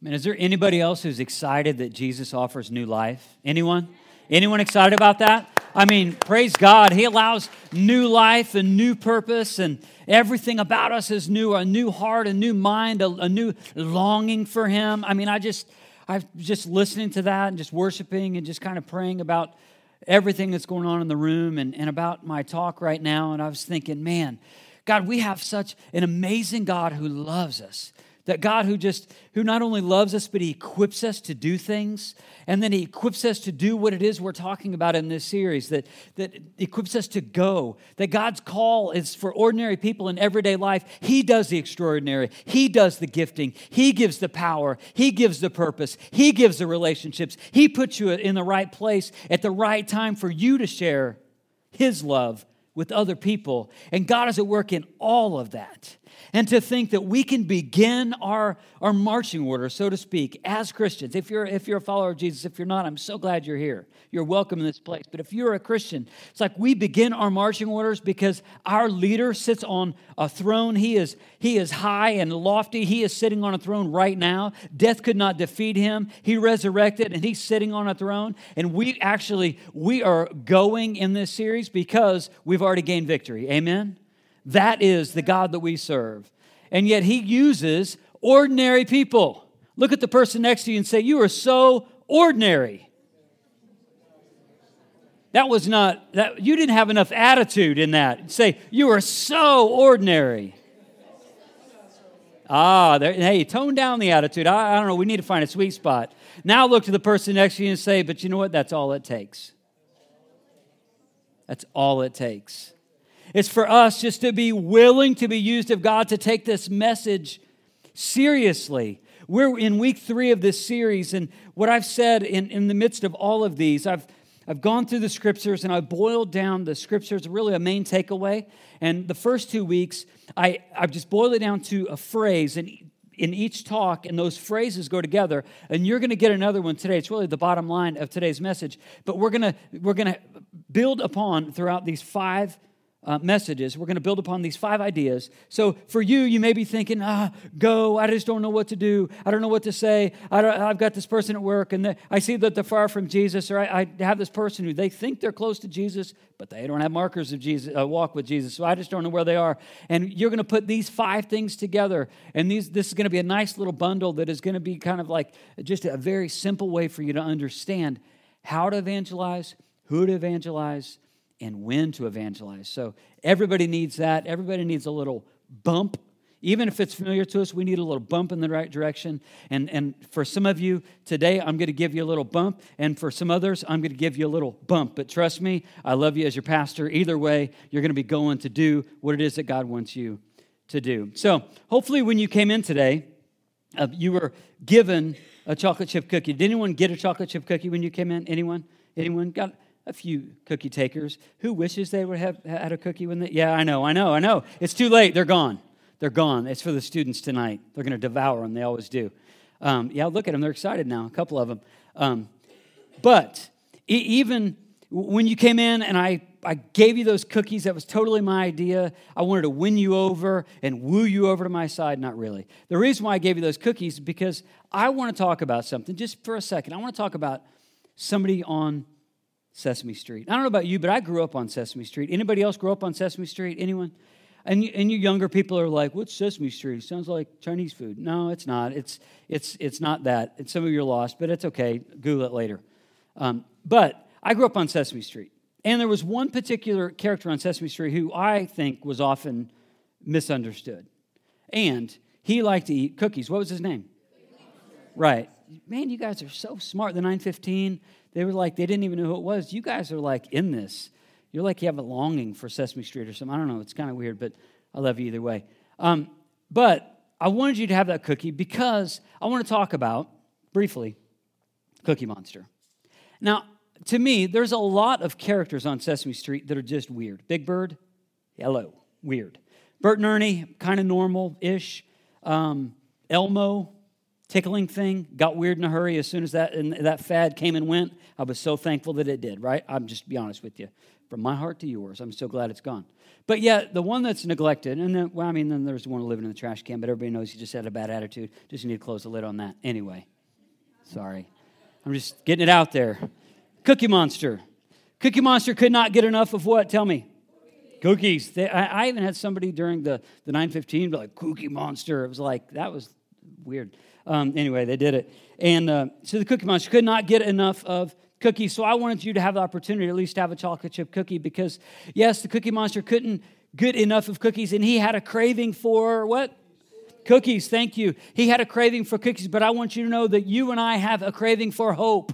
I mean, is there anybody else who's excited that Jesus offers new life? Anyone? Anyone excited about that? I mean, praise God. He allows new life and new purpose, and everything about us is new a new heart, a new mind, a, a new longing for Him. I mean, I just, I'm just listening to that and just worshiping and just kind of praying about everything that's going on in the room and, and about my talk right now. And I was thinking, man, God, we have such an amazing God who loves us. That God who just, who not only loves us, but He equips us to do things. And then He equips us to do what it is we're talking about in this series, that, that equips us to go. That God's call is for ordinary people in everyday life. He does the extraordinary, He does the gifting, He gives the power, He gives the purpose, He gives the relationships. He puts you in the right place at the right time for you to share His love with other people. And God is at work in all of that. And to think that we can begin our, our marching order, so to speak, as Christians. If you're, if you're a follower of Jesus, if you're not, I'm so glad you're here. You're welcome in this place. But if you're a Christian, it's like we begin our marching orders because our leader sits on a throne. He is, he is high and lofty. He is sitting on a throne right now. Death could not defeat him. He resurrected and he's sitting on a throne. And we actually, we are going in this series because we've already gained victory. Amen? That is the God that we serve. And yet he uses ordinary people. Look at the person next to you and say, You are so ordinary. That was not, that, you didn't have enough attitude in that. Say, You are so ordinary. Ah, there, hey, tone down the attitude. I, I don't know. We need to find a sweet spot. Now look to the person next to you and say, But you know what? That's all it takes. That's all it takes. It's for us just to be willing to be used of God to take this message seriously. We're in week three of this series, and what I've said in, in the midst of all of these, I've, I've gone through the scriptures and I've boiled down the scriptures, really a main takeaway. And the first two weeks, I, I've just boiled it down to a phrase, and in each talk, and those phrases go together. And you're going to get another one today. It's really the bottom line of today's message. But we're going to we're going to build upon throughout these five uh, messages. We're going to build upon these five ideas. So for you, you may be thinking, ah, go. I just don't know what to do. I don't know what to say. I have got this person at work, and I see that they're far from Jesus, or I, I, have this person who they think they're close to Jesus, but they don't have markers of Jesus, uh, walk with Jesus. So I just don't know where they are. And you're going to put these five things together, and these, this is going to be a nice little bundle that is going to be kind of like just a very simple way for you to understand how to evangelize, who to evangelize, and when to evangelize. So everybody needs that. Everybody needs a little bump. Even if it's familiar to us, we need a little bump in the right direction. And, and for some of you today, I'm going to give you a little bump. And for some others, I'm going to give you a little bump. But trust me, I love you as your pastor. Either way, you're going to be going to do what it is that God wants you to do. So hopefully, when you came in today, uh, you were given a chocolate chip cookie. Did anyone get a chocolate chip cookie when you came in? Anyone? Anyone got? A few cookie takers. Who wishes they would have had a cookie when they yeah i know i know i know. It's too late they're gone. They're gone. It's for the students tonight. They're going to devour them they always do. Um, yeah look at them they're excited now a couple of them um, but even when you came in and I, I gave you those cookies that was totally my idea. I wanted to win you over and woo you over to my side. Not really. The reason why i gave you those cookies is because i want to talk about something just for a second. I want to talk about somebody on Sesame Street. I don't know about you, but I grew up on Sesame Street. Anybody else grow up on Sesame Street? Anyone? And you, and you younger people are like, "What's Sesame Street? sounds like Chinese food." No, it's not. It's it's it's not that. And some of you are lost, but it's okay. Google it later. Um, but I grew up on Sesame Street, and there was one particular character on Sesame Street who I think was often misunderstood, and he liked to eat cookies. What was his name? Right. Man, you guys are so smart. The 915 they were like, they didn't even know who it was. You guys are like in this. You're like you have a longing for Sesame Street or something. I don't know. It's kind of weird, but I love you either way. Um, but I wanted you to have that cookie because I want to talk about, briefly, Cookie Monster. Now, to me, there's a lot of characters on Sesame Street that are just weird. Big Bird, hello, weird. Bert and Ernie, kind of normal ish. Um, Elmo, tickling thing got weird in a hurry as soon as that, that fad came and went. I was so thankful that it did, right? I'm just be honest with you. from my heart to yours. I'm so glad it's gone. But yeah, the one that's neglected, and then, well, I mean, then there's the one living in the trash can, but everybody knows he just had a bad attitude. Just need to close the lid on that. Anyway, sorry. I'm just getting it out there. Cookie Monster. Cookie Monster could not get enough of what? Tell me. Cookies. They, I, I, even had somebody during the, the 915 be like, Cookie Monster. It was like, that was weird. Um, anyway, they did it. And uh, so the Cookie Monster could not get enough of cookies. So I wanted you to have the opportunity at least to have a chocolate chip cookie because, yes, the Cookie Monster couldn't get enough of cookies, and he had a craving for what? Cookies, thank you. He had a craving for cookies, but I want you to know that you and I have a craving for hope.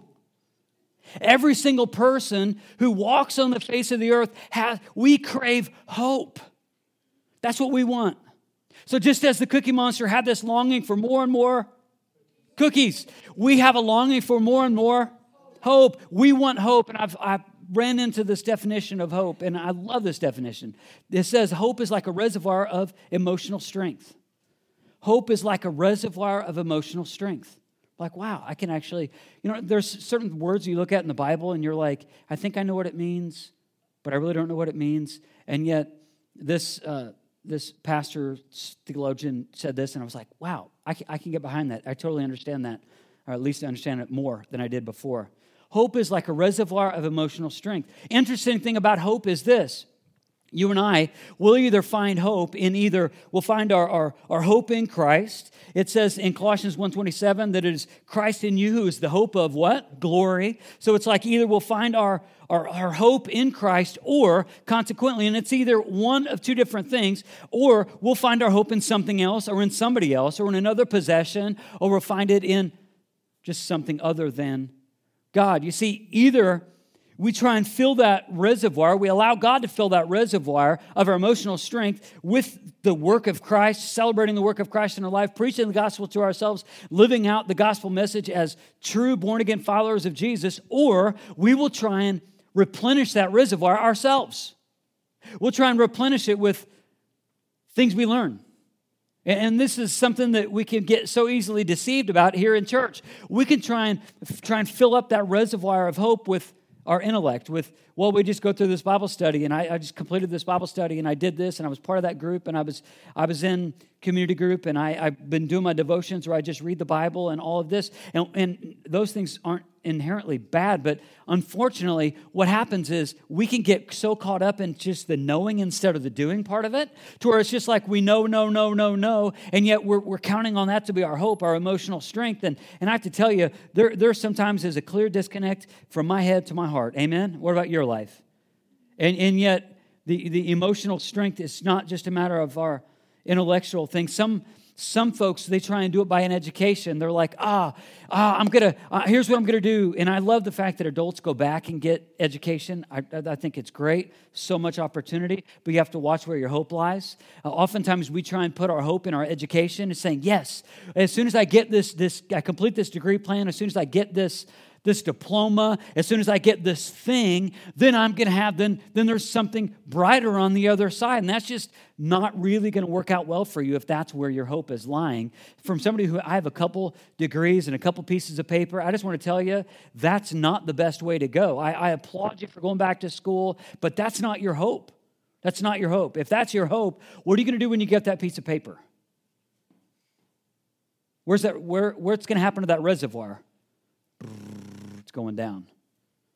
Every single person who walks on the face of the earth has, we crave hope. That's what we want. So just as the cookie monster had this longing for more and more cookies, we have a longing for more and more hope. We want hope. And I've, I've ran into this definition of hope, and I love this definition. It says hope is like a reservoir of emotional strength. Hope is like a reservoir of emotional strength. Like, wow, I can actually, you know, there's certain words you look at in the Bible and you're like, I think I know what it means, but I really don't know what it means. And yet, this, uh, this pastor, theologian said this, and I was like, wow, I can, I can get behind that. I totally understand that, or at least I understand it more than I did before. Hope is like a reservoir of emotional strength. Interesting thing about hope is this you and I will either find hope in either, we'll find our, our, our hope in Christ. It says in Colossians 1.27 that it is Christ in you who is the hope of what? Glory. So it's like either we'll find our, our, our hope in Christ or consequently, and it's either one of two different things, or we'll find our hope in something else or in somebody else or in another possession, or we'll find it in just something other than God. You see, either we try and fill that reservoir. We allow God to fill that reservoir of our emotional strength with the work of Christ, celebrating the work of Christ in our life, preaching the gospel to ourselves, living out the gospel message as true born again followers of Jesus, or we will try and replenish that reservoir ourselves. We'll try and replenish it with things we learn. And this is something that we can get so easily deceived about here in church. We can try and try and fill up that reservoir of hope with our intellect with, well, we just go through this Bible study, and I, I, just completed this Bible study, and I did this, and I was part of that group, and I was, I was in community group, and I, I've been doing my devotions where I just read the Bible and all of this, and, and those things aren't inherently bad, but unfortunately, what happens is we can get so caught up in just the knowing instead of the doing part of it, to where it's just like we know, no, no, no, no, and yet we're, we're counting on that to be our hope, our emotional strength. And, and I have to tell you, there, there sometimes is a clear disconnect from my head to my heart. Amen? What about your life? And, and yet, the, the emotional strength is not just a matter of our intellectual things. Some, some folks, they try and do it by an education. They're like, ah, ah I'm to, uh, here's what I'm to do. And I love the fact that adults go back and get education. I, I think it's great. So much opportunity, but you have to watch where your hope lies. Uh, oftentimes we try and put our hope in our education and saying, yes, as soon as I get this, this, I complete this degree plan, as soon as I get this, this diploma, as soon as I get this thing, then I'm going to have, then, then there's something brighter on the other side. And that's just not really going to work out well for you if that's where your hope is lying. From somebody who I have a couple degrees and a couple pieces of paper, I just want to tell you that's not the best way to go. I, I applaud you for going back to school, but that's not your hope. That's not your hope. If that's your hope, what are you going to do when you get that piece of paper? Where's that? Where, what's going to happen to that reservoir? It's going down,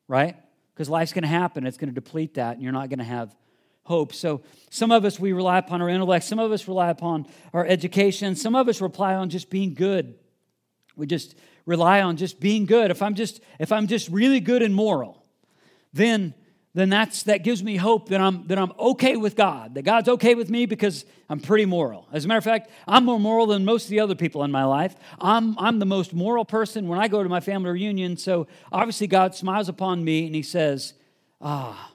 right? Because life's going to happen, it's going to deplete that, and you're not going to have hope. So some of us, we rely upon our intellect, some of us rely upon our education, some of us rely on just being good. We just rely on just being good. If I'm just, if I'm just really good and moral, then then that's that gives me hope that I'm that I'm okay with God. That God's okay with me because I'm pretty moral. As a matter of fact, I'm more moral than most of the other people in my life. I'm I'm the most moral person when I go to my family reunion. So obviously God smiles upon me and he says, "Ah,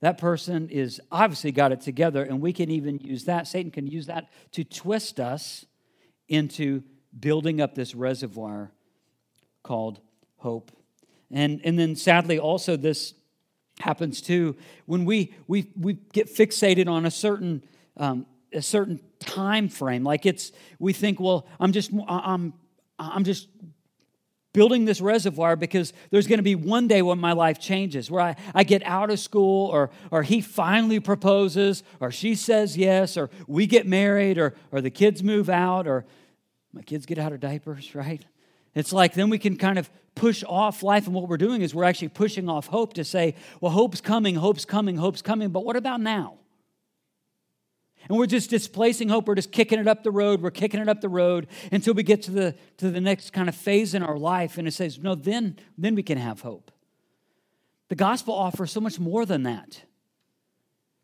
that person is obviously got it together and we can even use that Satan can use that to twist us into building up this reservoir called hope." And and then sadly also this happens too when we we we get fixated on a certain um, a certain time frame like it's we think well i'm just i'm i'm just building this reservoir because there's going to be one day when my life changes, where I, I get out of school, or, or he finally proposes, or she says yes, or we get married, or, or the kids move out, or my kids get out of diapers, right? It's like then we can kind of push off life, and what we're doing is we're actually pushing off hope to say, well, hope's coming, hope's coming, hope's coming, but what about now? And we're just displacing hope. We're just kicking it up the road. We're kicking it up the road until we get to the, to the next kind of phase in our life. And it says, no, then, then we can have hope. The gospel offers so much more than that.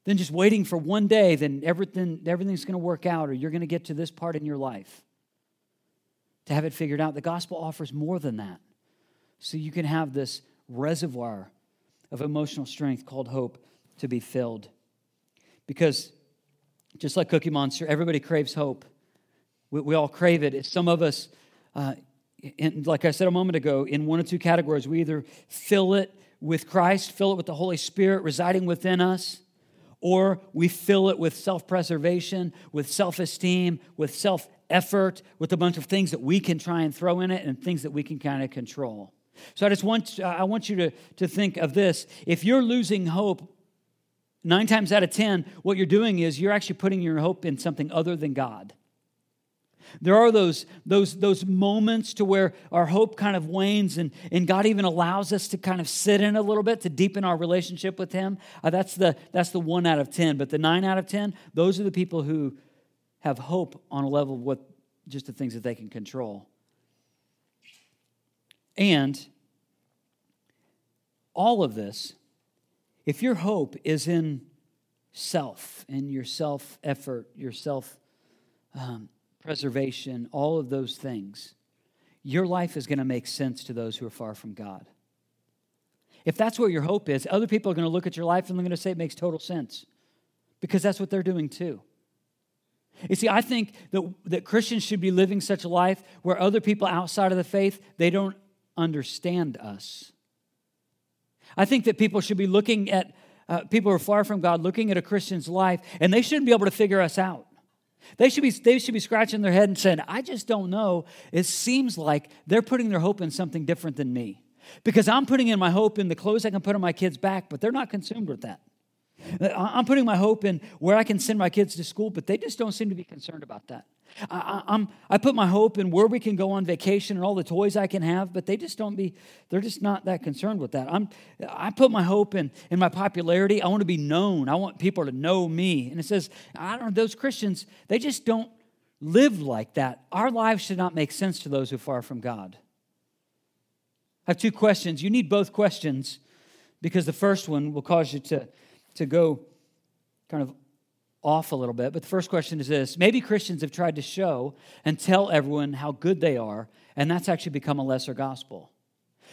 Than just waiting for one day, then everything, everything's going to work out, or you're going to get to this part in your life to have it figured out. The gospel offers more than that. So you can have this reservoir of emotional strength called hope to be filled. Because just like Cookie Monster, everybody craves hope. We, we all crave it. Some of us, uh, in, like I said a moment ago, in one or two categories, we either fill it with Christ, fill it with the Holy Spirit residing within us, or we fill it with self preservation, with self esteem, with self effort, with a bunch of things that we can try and throw in it and things that we can kind of control. So I just want, I want you to, to think of this. If you're losing hope Nine times out of 10, what you're doing is you're actually putting your hope in something other than God. There are those, those, those moments to where our hope kind of wanes, and, and God even allows us to kind of sit in a little bit to deepen our relationship with Him. Uh, that's, the, that's the one out of 10. But the nine out of 10, those are the people who have hope on a level of what just the things that they can control. And all of this if your hope is in self and your self effort, your self um, preservation, all of those things, your life is going to make sense to those who are far from God. If that's where your hope is, other people are going to look at your life and they're going to say it makes total sense because that's what they're doing too. You see, I think that, that Christians should be living such a life where other people outside of the faith, they don't understand us. I think that people should be looking at uh, people who are far from God, looking at a Christian's life, and they shouldn't be able to figure us out. They should, be, they should be scratching their head and saying, I just don't know. It seems like they're putting their hope in something different than me. Because I'm putting in my hope in the clothes I can put on my kids' back, but they're not consumed with that. I'm putting my hope in where I can send my kids to school, but they just don't seem to be concerned about that. I, I'm, I put my hope in where we can go on vacation and all the toys I can have, but they just don't be, they're just not that concerned with that. I'm, I put my hope in, in my popularity. I want to be known. I want people to know me. And it says, I don't know, those Christians, they just don't live like that. Our lives should not make sense to those who are far from God. I have two questions. You need both questions because the first one will cause you to, to go kind of off a little bit, but the first question is this maybe Christians have tried to show and tell everyone how good they are, and that's actually become a lesser gospel.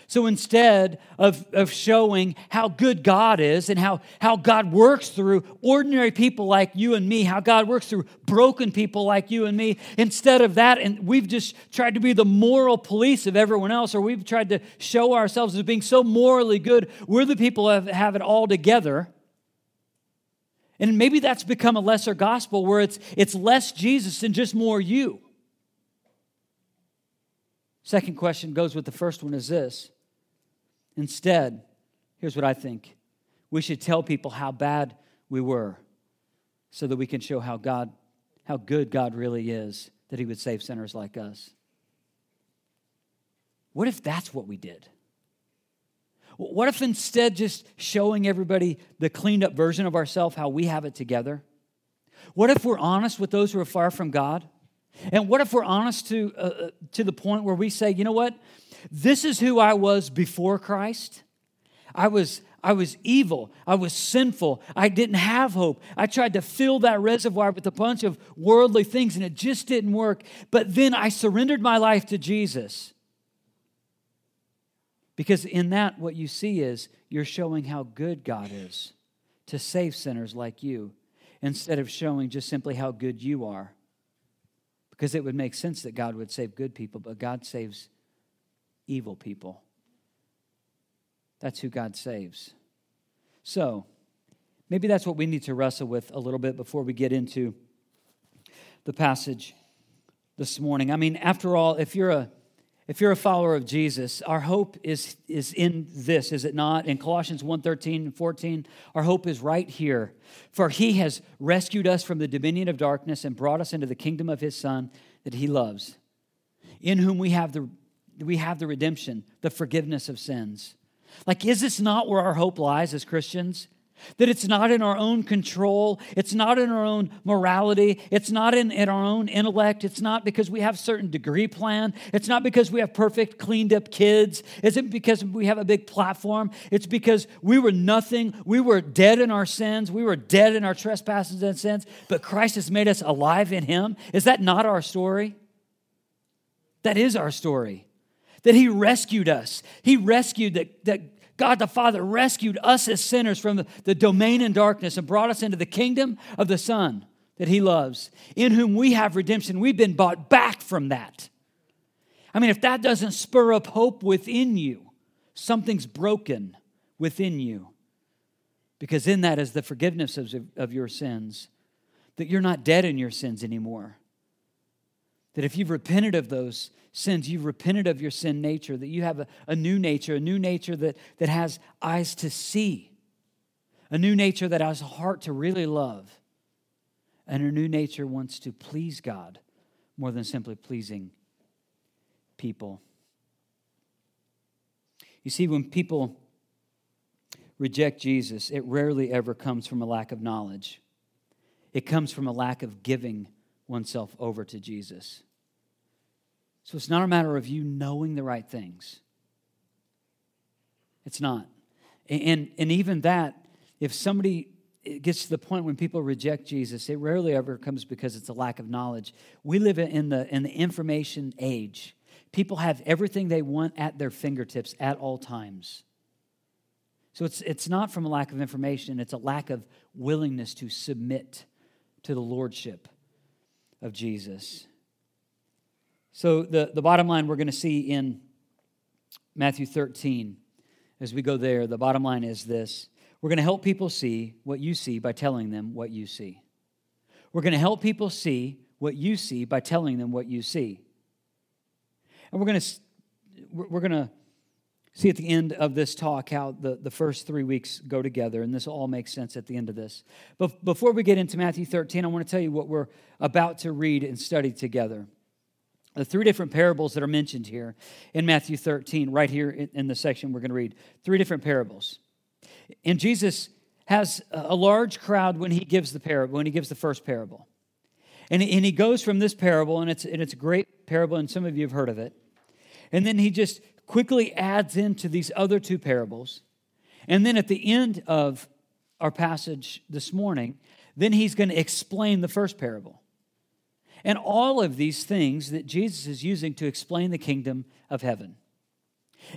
So instead of, of showing how good God is and how, how God works through ordinary people like you and me, how God works through broken people like you and me, instead of that, and we've just tried to be the moral police of everyone else, or we've tried to show ourselves as being so morally good, we're the people have, have it all together. And maybe that's become a lesser gospel where it's, it's less Jesus and just more you. Second question goes with the first one is this. Instead, here's what I think we should tell people how bad we were so that we can show how God, how good God really is, that He would save sinners like us. What if that's what we did? What if instead just showing everybody the cleaned up version of ourselves, how we have it together? What if we're honest with those who are far from God? And what if we're honest to, uh, uh, to the point where we say, you know what? This is who I was before Christ. I was, I was evil. I was sinful. I didn't have hope. I tried to fill that reservoir with a bunch of worldly things and it just didn't work. But then I surrendered my life to Jesus. Because in that, what you see is you're showing how good God is to save sinners like you instead of showing just simply how good you are. Because it would make sense that God would save good people, but God saves evil people. That's who God saves. So, maybe that's what we need to wrestle with a little bit before we get into the passage this morning. I mean, after all, if you're a If you're a follower of Jesus, our hope is, is in this, is it not? In Colossians 1:13 and 14, our hope is right here. For he has rescued us from the dominion of darkness and brought us into the kingdom of his Son that he loves, in whom we have the, we have the redemption, the forgiveness of sins. Like, is this not where our hope lies as Christians? That it's not in our own control. It's not in our own morality. It's not in, in our own intellect. It's not because we have certain degree plan. It's not because we have perfect, cleaned up kids. It's not because we have a big platform. It's because we were nothing. We were dead in our sins. We were dead in our trespasses and sins, but Christ has made us alive in Him. Is that not our story? That is our story. That He rescued us. He rescued that, that God the Father rescued us as sinners from the, domain in darkness and brought us into the kingdom of the Son that He loves, in whom we have redemption. We've been bought back from that. I mean, if that doesn't spur up hope within you, something's broken within you. Because in that is the forgiveness of, of your sins, that you're not dead in your sins anymore. That if you've repented of those sins, you've repented of your sin nature, that you have a, a new nature, a new nature that, that has eyes to see, a new nature that has a heart to really love, and a new nature wants to please God more than simply pleasing people. You see, when people reject Jesus, it rarely ever comes from a lack of knowledge. It comes from a lack of giving oneself over to Jesus. So it's not a matter of you knowing the right things. It's not. And, and even that, if somebody gets to the point when people reject Jesus, it rarely ever comes because it's a lack of knowledge. We live in the, in the information age. People have everything they want at their fingertips at all times. So it's, it's not from a lack of information, it's a lack of willingness to submit to the lordship of Jesus. So, the, the bottom line we're going to see in Matthew 13, as we go there, the bottom line is this we're going to help people see what you see by telling them what you see. We're going to help people see what you see by telling them what you see. And we're going to, we're going to see at the end of this talk how the, the first three weeks go together, and this all makes sense at the end of this. But before we get into Matthew 13, I want to tell you what we're about to read and study together the three different parables that are mentioned here in Matthew 13, right here in the section we're going to read. Three different parables. And Jesus has a large crowd when he gives the parable, when he gives the first parable. And he, goes from this parable, and it's, and it's a great parable, and some of you have heard of it. And then he just quickly adds into these other two parables. And then at the end of our passage this morning, then he's going to explain the first parable. And all of these things that Jesus is using to explain the kingdom of heaven.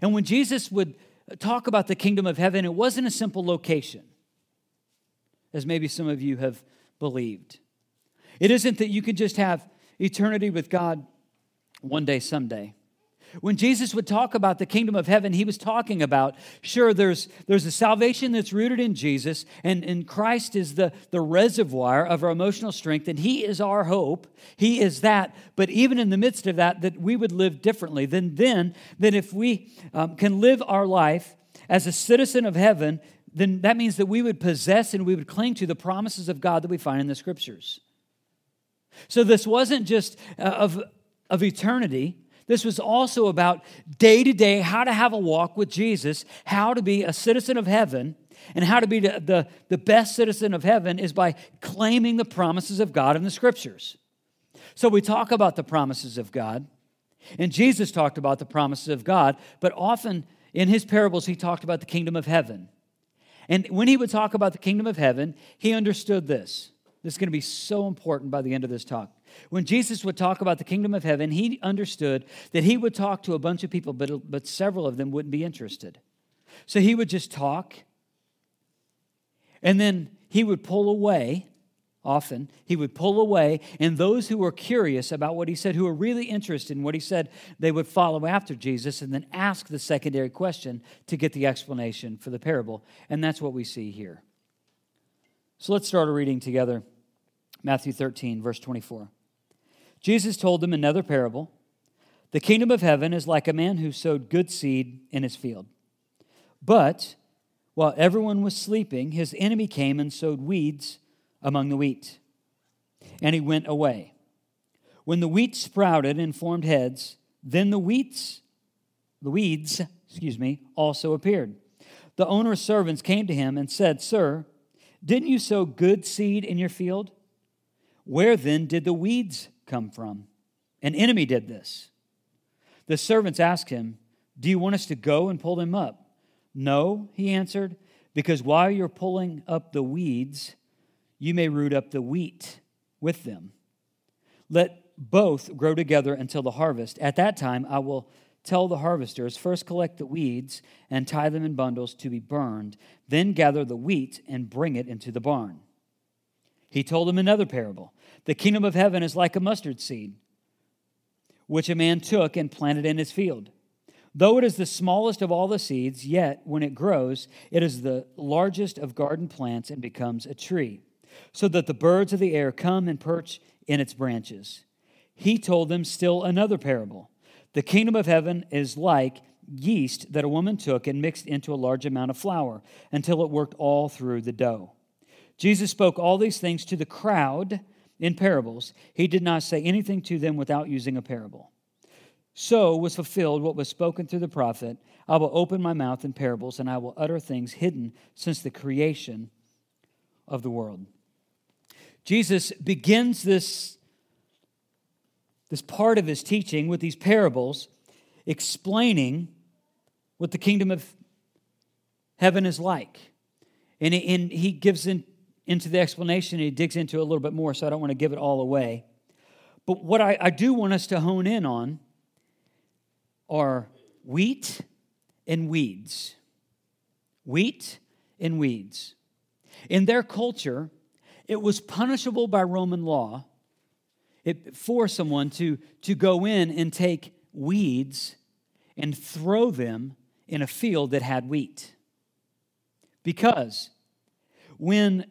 And when Jesus would talk about the kingdom of heaven, it wasn't a simple location, as maybe some of you have believed. It isn't that you can just have eternity with God one day, someday. When Jesus would talk about the kingdom of heaven, he was talking about, sure, there's, there's a salvation that's rooted in Jesus, and, and Christ is the, the reservoir of our emotional strength, and he is our hope. He is that. But even in the midst of that, that we would live differently than then, that if we um, can live our life as a citizen of heaven, then that means that we would possess and we would cling to the promises of God that we find in the scriptures. So this wasn't just uh, of, of eternity this was also about day to day how to have a walk with Jesus, how to be a citizen of heaven, and how to be the, the, the best citizen of heaven is by claiming the promises of God in the scriptures. So we talk about the promises of God, and Jesus talked about the promises of God, but often in his parables, he talked about the kingdom of heaven. And when he would talk about the kingdom of heaven, he understood this. This is going to be so important by the end of this talk. When Jesus would talk about the kingdom of heaven, he understood that he would talk to a bunch of people, but, but several of them wouldn't be interested. So he would just talk, and then he would pull away. Often, he would pull away, and those who were curious about what he said, who were really interested in what he said, they would follow after Jesus and then ask the secondary question to get the explanation for the parable. And that's what we see here. So let's start a reading together Matthew 13, verse 24. Jesus told them another parable. The kingdom of heaven is like a man who sowed good seed in his field. But while everyone was sleeping, his enemy came and sowed weeds among the wheat. And he went away. When the wheat sprouted and formed heads, then the wheats, the weeds, excuse me, also appeared. The owner's servants came to him and said, Sir, didn't you sow good seed in your field? Where then did the weeds come from? An enemy did this. The servants asked him, Do you want us to go and pull them up? No, he answered, because while you're pulling up the weeds, you may root up the wheat with them. Let both grow together until the harvest. At that time, I will tell the harvesters first collect the weeds and tie them in bundles to be burned, then gather the wheat and bring it into the barn. He told them another parable The kingdom of heaven is like a mustard seed which a man took and planted in his field. Though it is the smallest of all the seeds, yet when it grows, it is the largest of garden plants and becomes a tree, so that the birds of the air come and perch in its branches. He told them still another parable. The kingdom of heaven is like yeast that a woman took and mixed into a large amount of flour until it worked all through the dough. Jesus spoke all these things to the crowd in parables. He did not say anything to them without using a parable. So was fulfilled what was spoken through the prophet I will open my mouth in parables, and I will utter things hidden since the creation of the world. Jesus begins this, this part of his teaching with these parables, explaining what the kingdom of heaven is like. And he, and he gives in, into the explanation. He digs into a little bit more, so I don't want to give it all away. But what I, I do want us to hone in on are wheat and weeds. Wheat and weeds. In their culture, it was punishable by Roman law for someone to, to go in and take weeds and throw them in a field that had wheat. Because when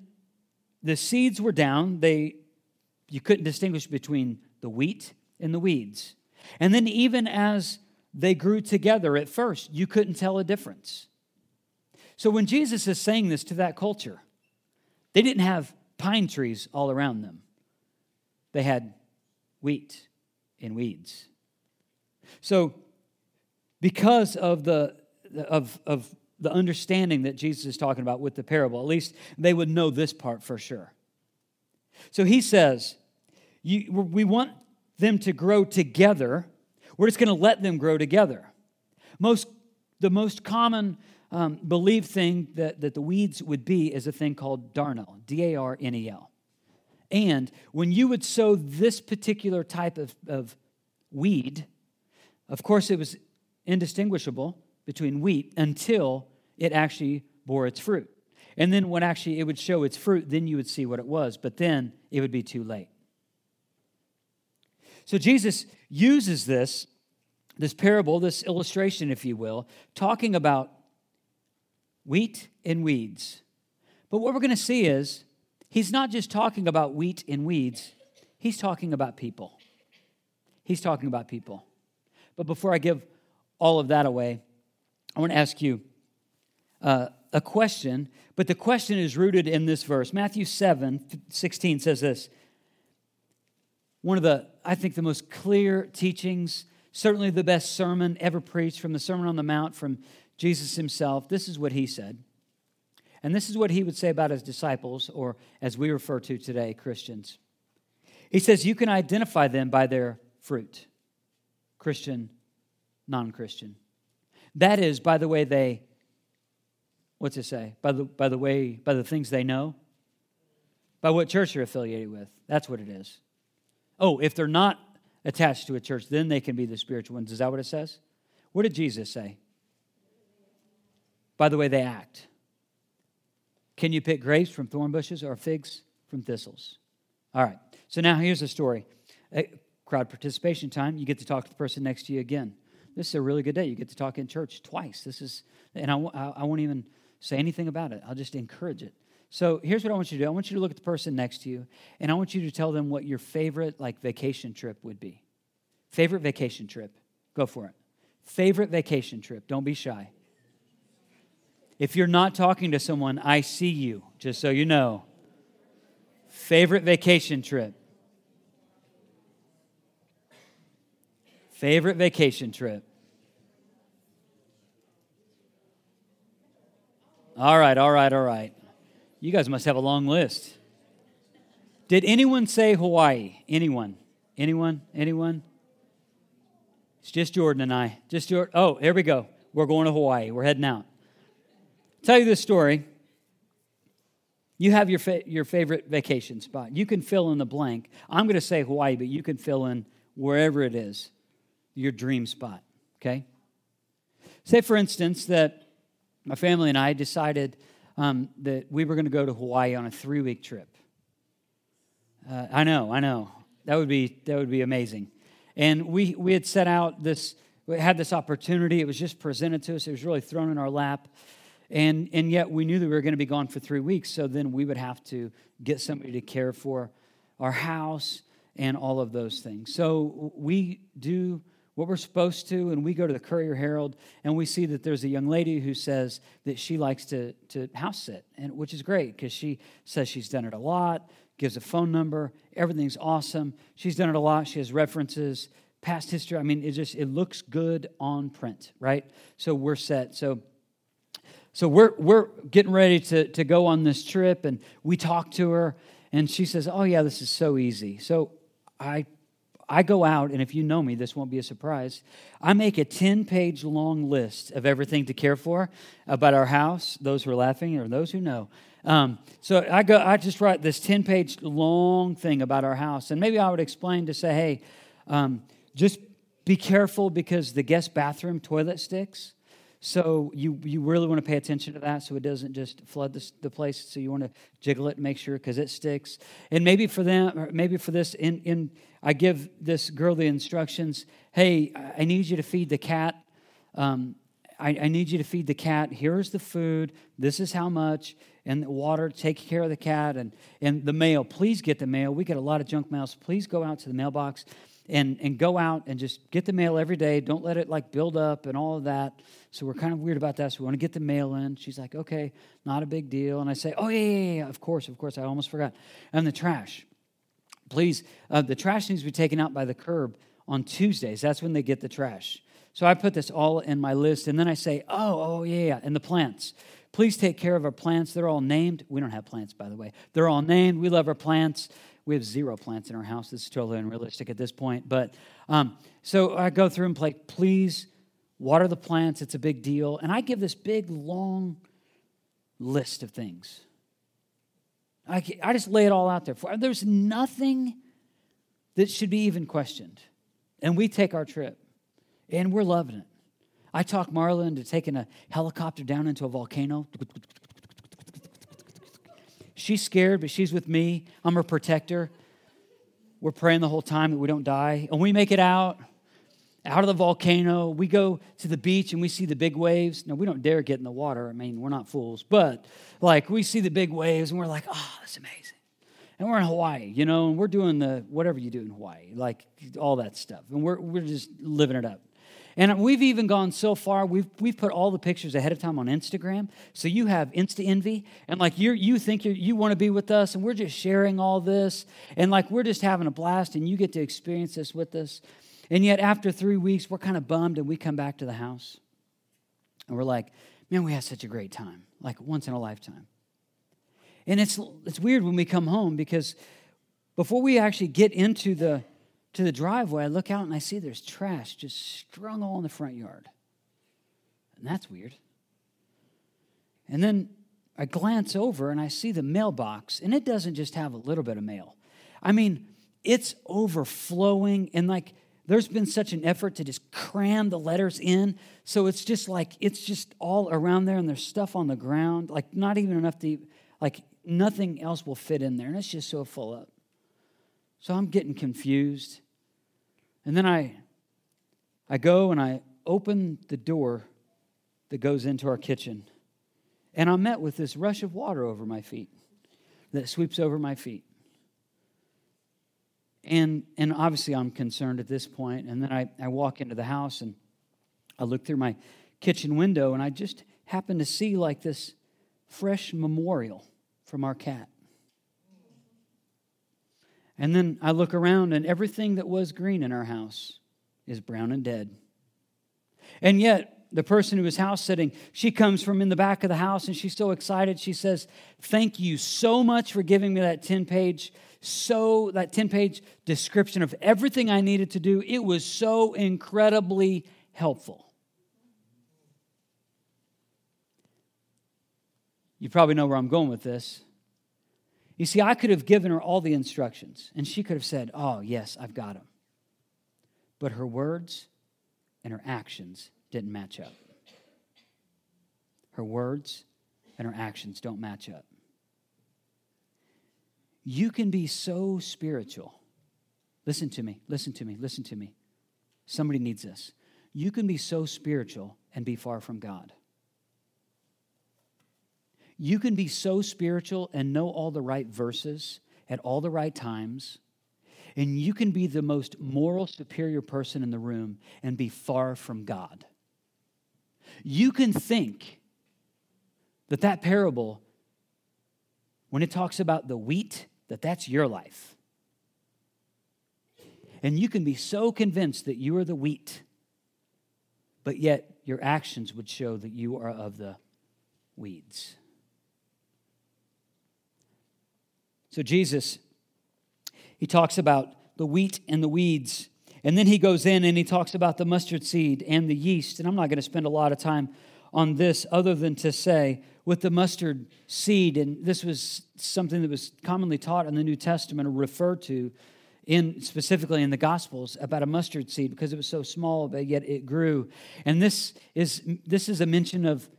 the seeds were down. They, you couldn't distinguish between the wheat and the weeds. And then, even as they grew together at first, you couldn't tell a difference. So, when Jesus is saying this to that culture, they didn't have pine trees all around them, they had wheat and weeds. So, because of the of, of the understanding that Jesus is talking about with the parable. At least they would know this part for sure. So he says, We want them to grow together. We're just going to let them grow together. Most, the most common um, believed thing that, that the weeds would be is a thing called darnel, D A R N E L. And when you would sow this particular type of, of weed, of course, it was indistinguishable between wheat until it actually bore its fruit. And then when actually it would show its fruit, then you would see what it was, but then it would be too late. So Jesus uses this, this parable, this illustration, if you will, talking about wheat and weeds. But what we're going to see is he's not just talking about wheat and weeds, he's talking about people. He's talking about people. But before I give all of that away, I want to ask you uh, a question, but the question is rooted in this verse. Matthew 7 16 says this. One of the, I think, the most clear teachings, certainly the best sermon ever preached from the Sermon on the Mount from Jesus himself. This is what he said. And this is what he would say about his disciples, or as we refer to today, Christians. He says, You can identify them by their fruit Christian, non Christian. That is, by the way they, what's it say? By the, by the way, by the things they know? By what church they're affiliated with. That's what it is. Oh, if they're not attached to a church, then they can be the spiritual ones. Is that what it says? What did Jesus say? By the way they act. Can you pick grapes from thorn bushes or figs from thistles? All right. So now here's the story. Uh, crowd participation time. You get to talk to the person next to you again this is a really good day. You get to talk in church twice. This is, and I, I won't even say anything about it. I'll just encourage it. So here's what I want you to do. I want you to look at the person next to you, and I want you to tell them what your favorite like vacation trip would be. Favorite vacation trip. Go for it. Favorite vacation trip. Don't be shy. If you're not talking to someone, I see you, just so you know. Favorite vacation trip. Favorite vacation trip. All right, all right, all right. You guys must have a long list. Did anyone say Hawaii? Anyone? Anyone? Anyone? It's just Jordan and I. Just Jordan. Oh, here we go. We're going to Hawaii. We're heading out. Tell you this story. You have your, fa- your favorite vacation spot. You can fill in the blank. I'm going to say Hawaii, but you can fill in wherever it is your dream spot, okay? Say, for instance, that my family and I decided um, that we were going to go to Hawaii on a three week trip. Uh, I know, I know. That would be, that would be amazing. And we, we had set out this, we had this opportunity. It was just presented to us, it was really thrown in our lap. And, and yet we knew that we were going to be gone for three weeks. So then we would have to get somebody to care for our house and all of those things. So we do what we're supposed to, and we go to the Courier Herald, and we see that there's a young lady who says that she likes to, to house sit, and which is great because she says she's done it a lot, gives a phone number, everything's awesome. She's done it a lot. She has references, past history. I mean, it just it looks good on print, right? So we're set. So so we're, we're getting ready to, to go on this trip, and we talk to her, and she says, Oh, yeah, this is so easy. So I, I go out, and if you know me, this won't be a surprise. I make a 10 page long list of everything to care for about our house, those who are laughing or those who know. Um, so I go, I just write this 10 page long thing about our house, and maybe I would explain to say, Hey, um, just be careful because the guest bathroom toilet sticks. So you, you really want to pay attention to that so it doesn't just flood the, the place. So you want to jiggle it make sure because it sticks. And maybe for them, maybe for this, in, in I give this girl the instructions. Hey, I need you to feed the cat. Um, I, I, need you to feed the cat. Here's the food. This is how much. And the water. Take care of the cat and and the mail. Please get the mail. We get a lot of junk mail. So please go out to the mailbox and, and go out and just get the mail every day. Don't let it like build up and all of that. So we're kind of weird about that. So we want to get the mail in. She's like, okay, not a big deal. And I say, oh, yeah, yeah, yeah, of course, of course. I almost forgot. And the trash. Please, uh, the trash needs to be taken out by the curb on Tuesdays. That's when they get the trash. So I put this all in my list. And then I say, oh, oh, yeah, yeah. And the plants. Please take care of our plants. They're all named. We don't have plants, by the way. They're all named. We love our plants. We have zero plants in our house. This is totally unrealistic at this point. But um, so I go through and play, please water the plants. It's a big deal. And I give this big, long list of things. I, I just lay it all out there. For, there's nothing that should be even questioned. And we take our trip, and we're loving it. I talk Marla into taking a helicopter down into a volcano. She's scared, but she's with me. I'm her protector. We're praying the whole time that we don't die. And we make it out, out of the volcano. We go to the beach and we see the big waves. No, we don't dare get in the water. I mean, we're not fools. But like we see the big waves and we're like, oh, that's amazing. And we're in Hawaii, you know, and we're doing the whatever you do in Hawaii, like all that stuff. And we're, we're just living it up. And we've even gone so far, we've, we've put all the pictures ahead of time on Instagram. So you have Insta envy, and like you you think you you want to be with us, and we're just sharing all this, and like we're just having a blast, and you get to experience this with us. And yet, after three weeks, we're kind of bummed, and we come back to the house, and we're like, man, we had such a great time, like once in a lifetime. And it's, it's weird when we come home because before we actually get into the to the driveway, I look out and I see there's trash just strung all in the front yard. And that's weird. And then I glance over and I see the mailbox, and it doesn't just have a little bit of mail. I mean, it's overflowing, and like there's been such an effort to just cram the letters in. So it's just like, it's just all around there, and there's stuff on the ground, like not even enough to, like nothing else will fit in there, and it's just so full up. So I'm getting confused. And then I, I go and I open the door that goes into our kitchen. And I'm met with this rush of water over my feet that sweeps over my feet. And, and obviously, I'm concerned at this point. And then I, I walk into the house and I look through my kitchen window and I just happen to see like this fresh memorial from our cat. And then I look around and everything that was green in our house is brown and dead. And yet, the person who was house sitting, she comes from in the back of the house and she's so excited. She says, Thank you so much for giving me that 10 page, so that 10 page description of everything I needed to do. It was so incredibly helpful. You probably know where I'm going with this. You see, I could have given her all the instructions, and she could have said, Oh, yes, I've got them. But her words and her actions didn't match up. Her words and her actions don't match up. You can be so spiritual. Listen to me, listen to me, listen to me. Somebody needs this. You can be so spiritual and be far from God. You can be so spiritual and know all the right verses at all the right times, and you can be the most moral, superior person in the room and be far from God. You can think that that parable, when it talks about the wheat, that that's your life. And you can be so convinced that you are the wheat, but yet your actions would show that you are of the weeds. So Jesus, he talks about the wheat and the weeds. And then he goes in and he talks about the mustard seed and the yeast. And I'm not going to spend a lot of time on this other than to say with the mustard seed, and this was something that was commonly taught in the New Testament or referred to in specifically in the gospels about a mustard seed because it was so small but yet it grew and this is this is a mention of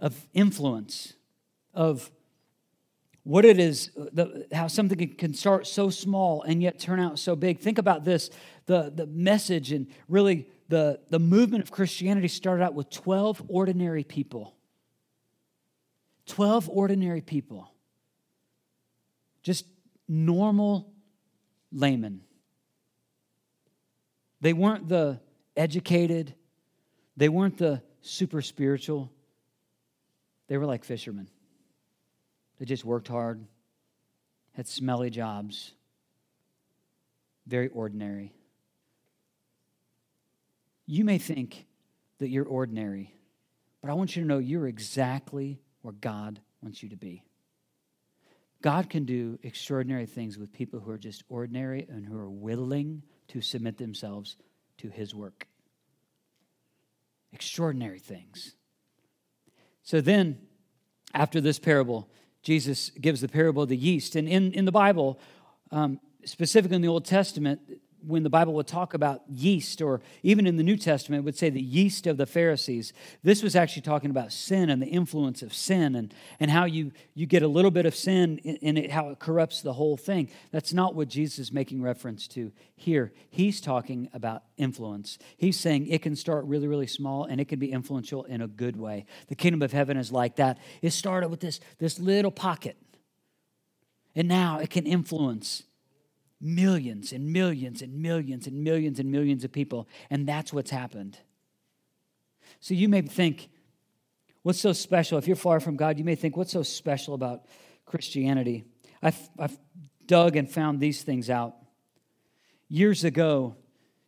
of influence of what it is, uh, the, how something can start so small and yet turn out so big. Think about this the, the message and really the, the movement of Christianity started out with 12 ordinary people. 12 ordinary people. Just normal laymen. They weren't the educated, they weren't the super spiritual, they were like fishermen. They just worked hard, had smelly jobs, very ordinary. You may think that you're ordinary, but I want you to know you're exactly where God wants you to be. God can do extraordinary things with people who are just ordinary and who are willing to submit themselves to His work. Extraordinary things. So then, after this parable, Jesus gives the parable of the yeast. And in, in the Bible, um, specifically in the Old Testament, when the Bible would talk about yeast, or even in the New Testament, would say the yeast of the Pharisees. This was actually talking about sin and the influence of sin and, and how you, you get a little bit of sin in, in it, how it corrupts the whole thing. That's not what Jesus is making reference to here. He's talking about influence. He's saying it can start really, really small and it can be influential in a good way. The kingdom of heaven is like that. It started with this, this little pocket, and now it can influence millions and millions and millions and millions and millions of people. And that's what's happened. So you may think, what's so special? If you're far from God, you may think, what's so special about Christianity? I've, I've dug and found these things out. Years ago,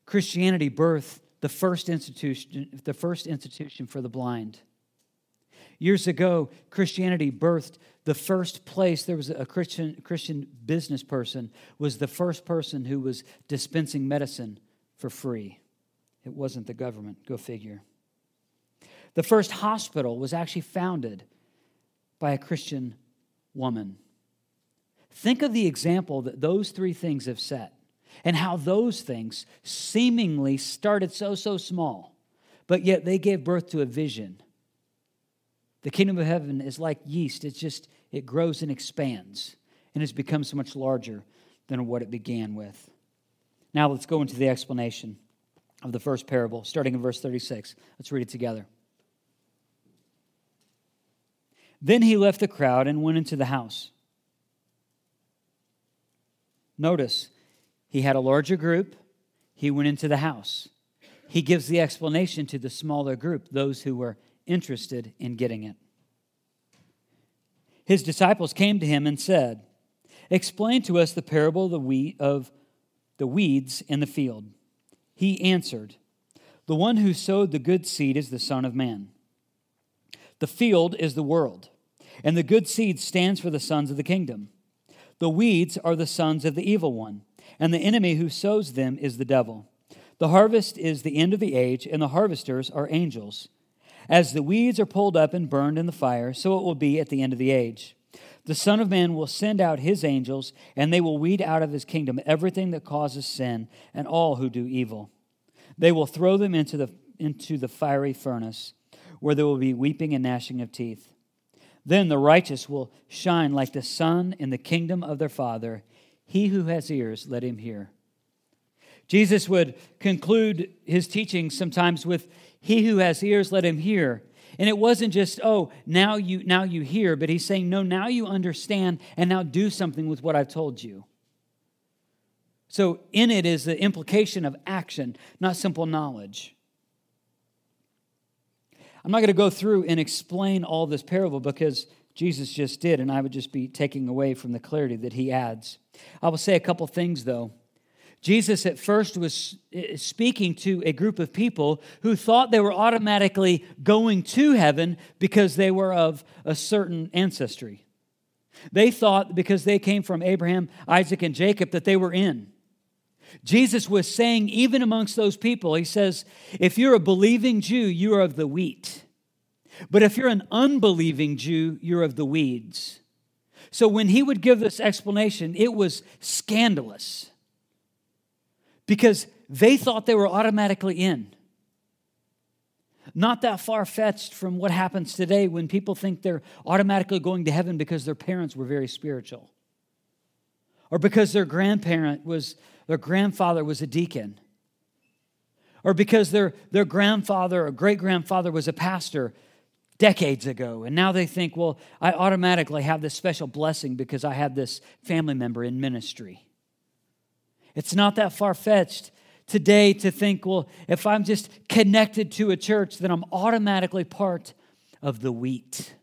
Christianity birthed the first institution, the first institution for the blind. Years ago, Christianity birthed the first place there was a Christian, Christian business person was the first person who was dispensing medicine for free. It wasn't the government, go figure. The first hospital was actually founded by a Christian woman. Think of the example that those three things have set and how those things seemingly started so, so small, but yet they gave birth to a vision the kingdom of heaven is like yeast. It's just, it grows and expands and has become so much larger than what it began with. Now let's go into the explanation of the first parable, starting in verse 36. Let's read it together. Then he left the crowd and went into the house. Notice, He had a larger group. He went into the house. He gives the explanation to the smaller group, those who were interested in getting it. His disciples came to him and said, Explain to us the parable of the, we- of the weeds in the field. He answered, The one who sowed the good seed is the Son of Man. The field is the world, and the good seed stands for the sons of the kingdom. The weeds are the sons of the evil one, and the enemy who sows them is the devil. The harvest is the end of the age, and the harvesters are angels. As the weeds are pulled up and burned in the fire, so it will be at the end of the age. The Son of Man will send out his angels, and they will weed out of his kingdom everything that causes sin and all who do evil. They will throw them into the, into the fiery furnace, where there will be weeping and gnashing of teeth. Then the righteous will shine like the sun in the kingdom of their Father. He who has ears, let him hear. Jesus would conclude his teaching sometimes with, He who has ears, let him hear. And it wasn't just, oh, now you now you hear, but he's saying, no, now you understand and now do something with what I've told you. So in it is the implication of action, not simple knowledge. I'm not going to go through and explain all this parable because Jesus just did, and I would just be taking away from the clarity that he adds. I will say a couple things, though. Jesus at first was eh, speaking to a group of people who thought they were automatically going to heaven because they were of a certain ancestry. They thought because they came from Abraham, Isaac, and Jacob that they were in. Jesus was saying, even amongst those people, he says, if you're a believing Jew, you are of the wheat. But if you're an unbelieving Jew, you're of the weeds. So when he would give this explanation, it was scandalous because they thought they were automatically in. Not that far fetched from what happens today when people think they're automatically going to heaven because their parents were very spiritual. Or because their grandparent was their grandfather was a deacon. Or because their, their grandfather or great grandfather was a pastor decades ago. And now they think well i automatically have this special blessing because i have this family member in ministry it's not that far fetched today to think, well, if I'm just connected to a church, then I'm automatically part of the wheat.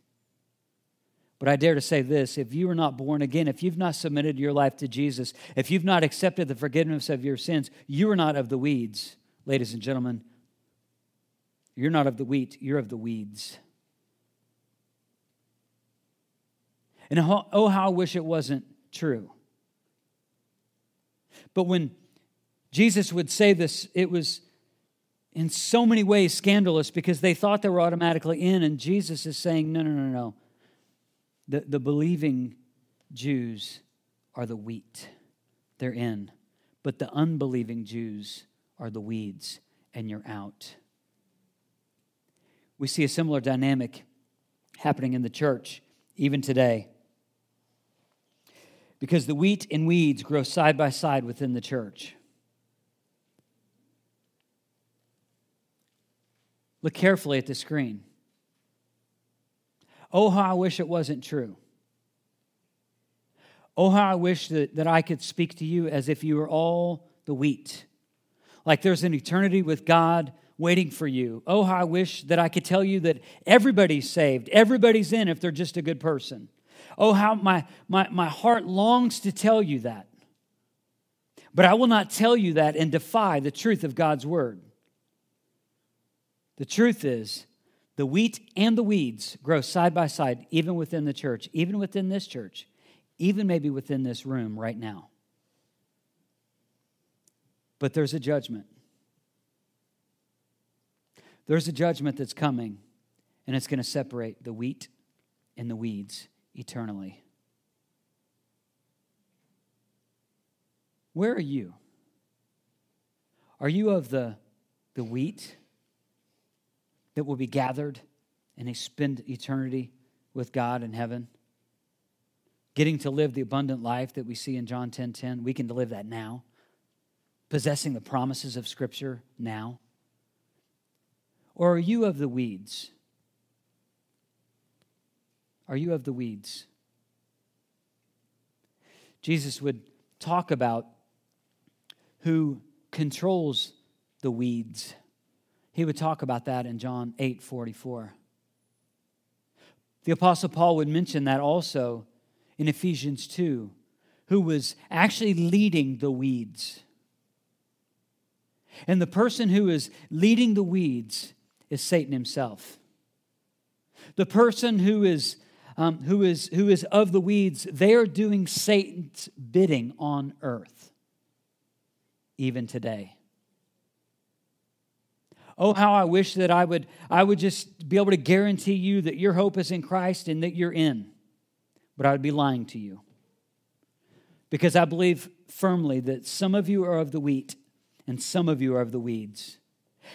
But I dare to say this if you are not born again, if you've not submitted your life to Jesus, if you've not accepted the forgiveness of your sins, you are not of the weeds, ladies and gentlemen. You're not of the wheat, you're of the weeds. And oh, how I wish it wasn't true. But when Jesus would say this, it was in so many ways scandalous because they thought they were automatically in, and Jesus is saying, no, no, no, no. The, the believing Jews are the wheat, they're in. But the unbelieving Jews are the weeds, and you're out. We see a similar dynamic happening in the church even today because the wheat and weeds grow side by side within the church. Look carefully at the screen. Oh, how I wish it wasn't true. Oh, how I wish that, that I could speak to you as if you were all the wheat. Like there's an eternity with God waiting for you. Oh, how I wish that I could tell you that everybody's saved, everybody's in if they're just a good person. Oh, how my, my, my heart longs to tell you that. But I will not tell you that and defy the truth of God's word. The truth is, the wheat and the weeds grow side by side, even within the church, even within this church, even maybe within this room right now. But there's a judgment. There's a judgment that's coming, and it's going to separate the wheat and the weeds eternally. Where are you? Are you of the, the wheat that will be gathered and spend eternity with God in heaven? Getting to live the abundant life that we see in John 10 10, we can live that now. Possessing the promises of Scripture now. Or are you of the weeds? Are you of the weeds? Jesus would talk about who controls the weeds. He would talk about that in John 8 44. The Apostle Paul would mention that also in Ephesians 2, who was actually leading the weeds. And the person who is leading the weeds is Satan himself. The person who is, um, who is, who is of the weeds, they are doing Satan's bidding on earth, even today. Oh, how I wish that I would, I would just be able to guarantee you that your hope is in Christ and that you're in. But I would be lying to you. Because I believe firmly that some of you are of the wheat and some of you are of the weeds.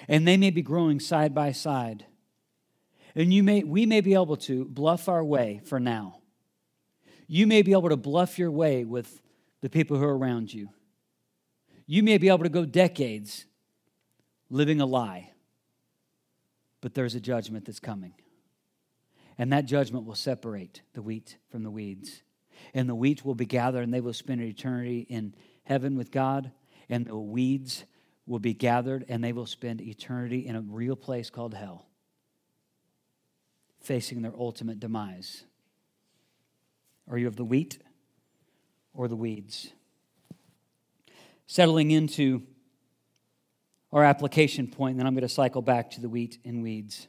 And they may be growing side by side. And you may, we may be able to bluff our way for now. You may be able to bluff your way with the people who are around you. You may be able to go decades living a lie. But there's a judgment that's coming. And that judgment will separate the wheat from the weeds. And the wheat will be gathered, and they will spend eternity in heaven with God. And the weeds will be gathered, and they will spend eternity in a real place called hell, facing their ultimate demise. Are you of the wheat or the weeds? Settling into our application point, then I'm going to cycle back to the wheat and weeds.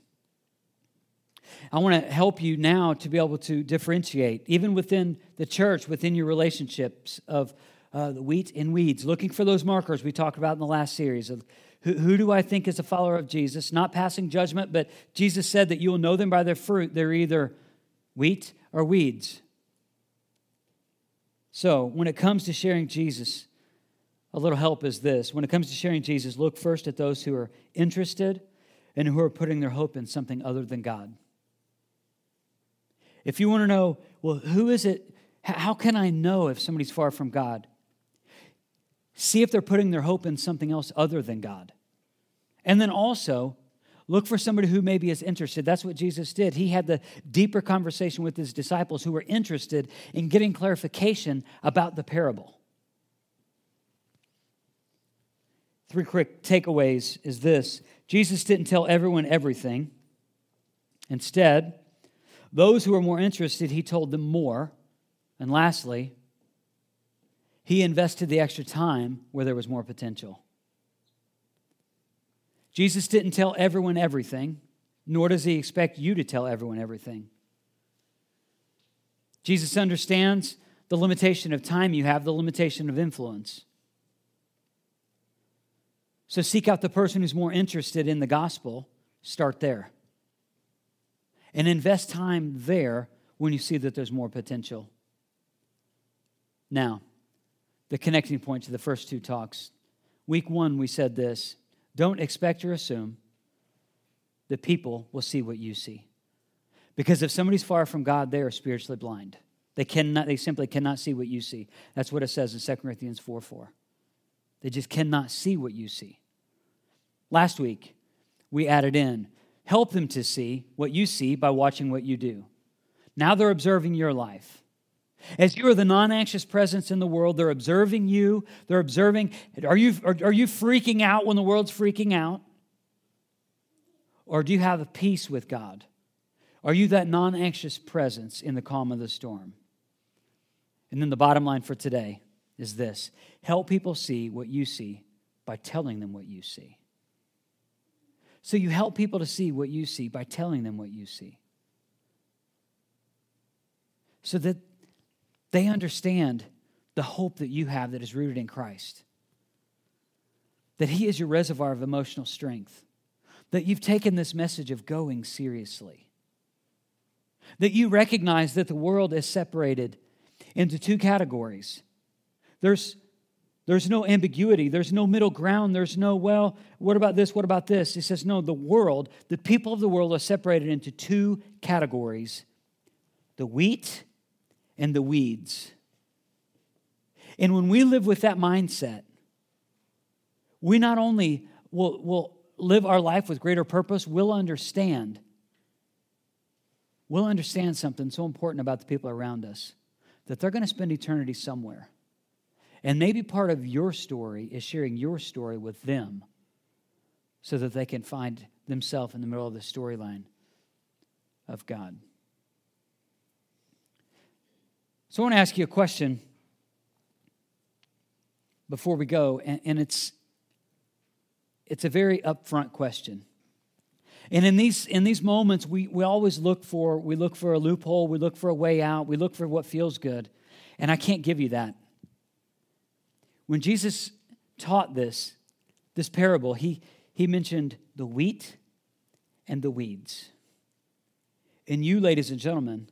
I want to help you now to be able to differentiate, even within the church, within your relationships of uh, the wheat and weeds, looking for those markers we talked about in the last series of who, who do I think is a follower of Jesus, not passing judgment, but Jesus said that you will know them by their fruit. They're either wheat or weeds. So, when it comes to sharing Jesus, a little help is this. When it comes to sharing Jesus, look first at those who are interested and who are putting their hope in something other than God. If you want to know, well, who is it? How can I know if somebody's far from God? See if they're putting their hope in something else other than God. And then also, look for somebody who maybe is interested. That's what Jesus did. He had the deeper conversation with his disciples who were interested in getting clarification about the parable. Three quick takeaways is this Jesus didn't tell everyone everything. Instead, those who were more interested, he told them more. And lastly, he invested the extra time where there was more potential. Jesus didn't tell everyone everything, nor does he expect you to tell everyone everything. Jesus understands the limitation of time you have, the limitation of influence. So seek out the person who's more interested in the gospel. Start there. And invest time there when you see that there's more potential. Now, the connecting point to the first two talks. Week one, we said this don't expect or assume that people will see what you see. Because if somebody's far from God, they are spiritually blind. They, cannot, they simply cannot see what you see. That's what it says in 2 Corinthians 4 4. They just cannot see what you see. Last week, we added in help them to see what you see by watching what you do. Now they're observing your life. As you are the non anxious presence in the world, they're observing you. They're observing. Are you, are, are you freaking out when the world's freaking out? Or do you have a peace with God? Are you that non anxious presence in the calm of the storm? And then the bottom line for today is this help people see what you see by telling them what you see. So you help people to see what you see by telling them what you see. So that they understand the hope that you have that is rooted in Christ. That He is your reservoir of emotional strength. That you've taken this message of going seriously. That you recognize that the world is separated into two categories. There's there's no ambiguity. There's no middle ground. There's no, well, what about this? What about this? He says, no, the world, the people of the world are separated into two categories the wheat and the weeds. And when we live with that mindset, we not only will, will live our life with greater purpose, we'll understand. We'll understand something so important about the people around us that they're going to spend eternity somewhere. And maybe part of your story is sharing your story with them so that they can find themselves in the middle of the storyline of God. So I want to ask you a question before we go, and, and it's it's a very upfront question. And in these in these moments, we, we always look for we look for a loophole, we look for a way out, we look for what feels good. And I can't give you that. When Jesus taught this, this parable, he, he mentioned the wheat and the weeds. And you, ladies and gentlemen,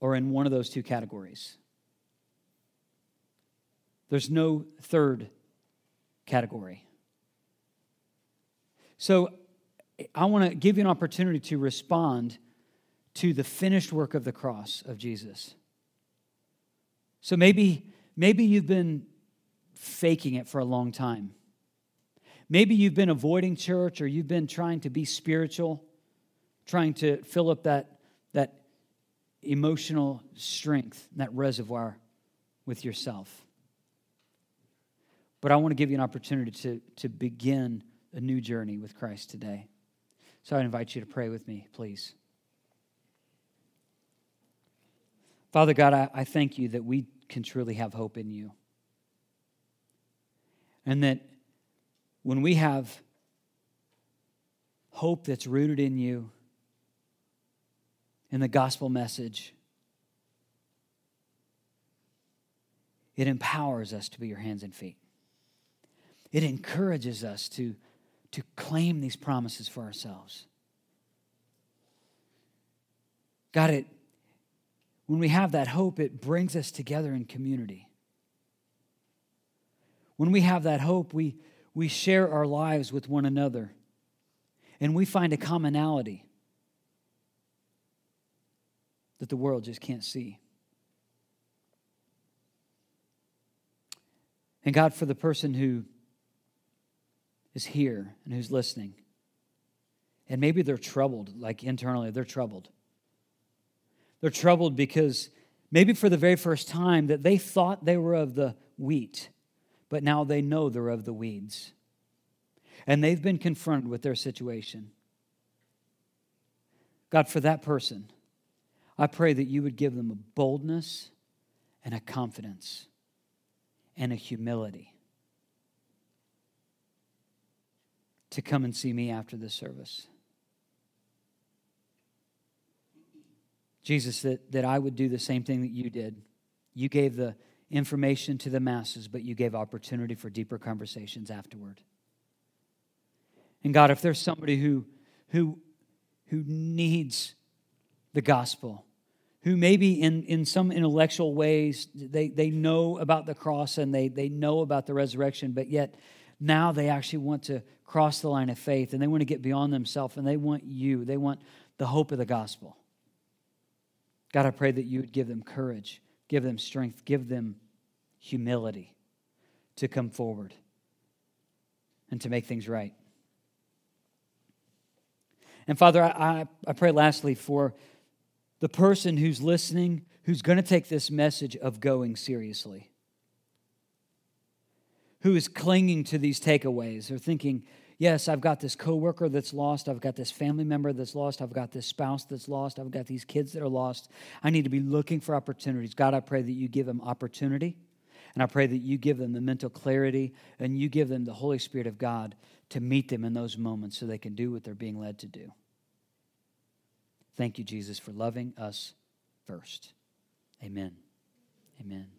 are in one of those two categories. There's no third category. So I want to give you an opportunity to respond to the finished work of the cross of Jesus. So maybe maybe you've been faking it for a long time. Maybe you've been avoiding church or you've been trying to be spiritual, trying to fill up that that emotional strength, that reservoir with yourself. But I want to give you an opportunity to, to begin a new journey with Christ today. So I invite you to pray with me, please. Father God, I, I thank you that we can truly have hope in you. And that when we have hope that's rooted in you, in the gospel message, it empowers us to be your hands and feet. It encourages us to, to claim these promises for ourselves. God, it, when we have that hope, it brings us together in community. When we have that hope, we, we share our lives with one another and we find a commonality that the world just can't see. And God, for the person who is here and who's listening. And maybe they're troubled, like internally, they're troubled. They're troubled because maybe for the very first time that they thought they were of the wheat, but now they know they're of the weeds. And they've been confronted with their situation. God, for that person, I pray that you would give them a boldness and a confidence and a humility to come and see me after this service. Jesus, that, that I would do the same thing that you did. You gave the information to the masses, but you gave opportunity for deeper conversations afterward. And God, if there's somebody who, who, who needs the gospel, who maybe in, in some intellectual ways they, they know about the cross and they, they know about the resurrection, but yet now they actually want to cross the line of faith and they want to get beyond themselves and they want you. They want the hope of the gospel. God, I pray that you would give them courage, give them strength, give them humility to come forward and to make things right. And Father, I, I pray lastly for the person who's listening, who's going to take this message of going seriously who is clinging to these takeaways. They're thinking, yes, I've got this coworker that's lost. I've got this family member that's lost. I've got this spouse that's lost. I've got these kids that are lost. I need to be looking for opportunities. God, I pray that you give them opportunity. And I pray that you give them the mental clarity and you give them the Holy Spirit of God to meet them in those moments so they can do what they're being led to do. Thank you, Jesus, for loving us first. Amen. Amen.